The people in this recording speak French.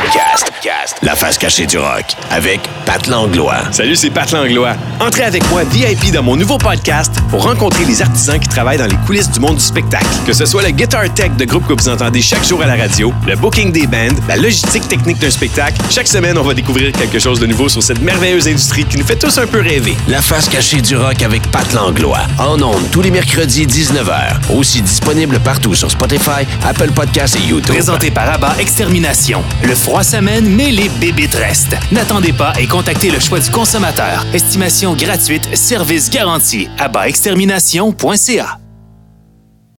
podcast. La face cachée du rock avec Pat Langlois. Salut, c'est Pat Langlois. Entrez avec moi VIP dans mon nouveau podcast pour rencontrer les artisans qui travaillent dans les coulisses du monde du spectacle. Que ce soit le Guitar Tech de groupe que vous entendez chaque jour à la radio, le booking des bands, la logistique technique d'un spectacle, chaque semaine, on va découvrir quelque chose de nouveau sur cette merveilleuse industrie qui nous fait tous un peu rêver. La face cachée du rock avec Pat Langlois. En ondes tous les mercredis 19h. Aussi disponible partout sur Spotify, Apple Podcasts et YouTube. Présenté par ABBA Extermination. Le froid s'amène, mais les bébites restent. N'attendez pas et contactez le choix du consommateur. Estimation gratuite, service garanti. ABBAextermination.ca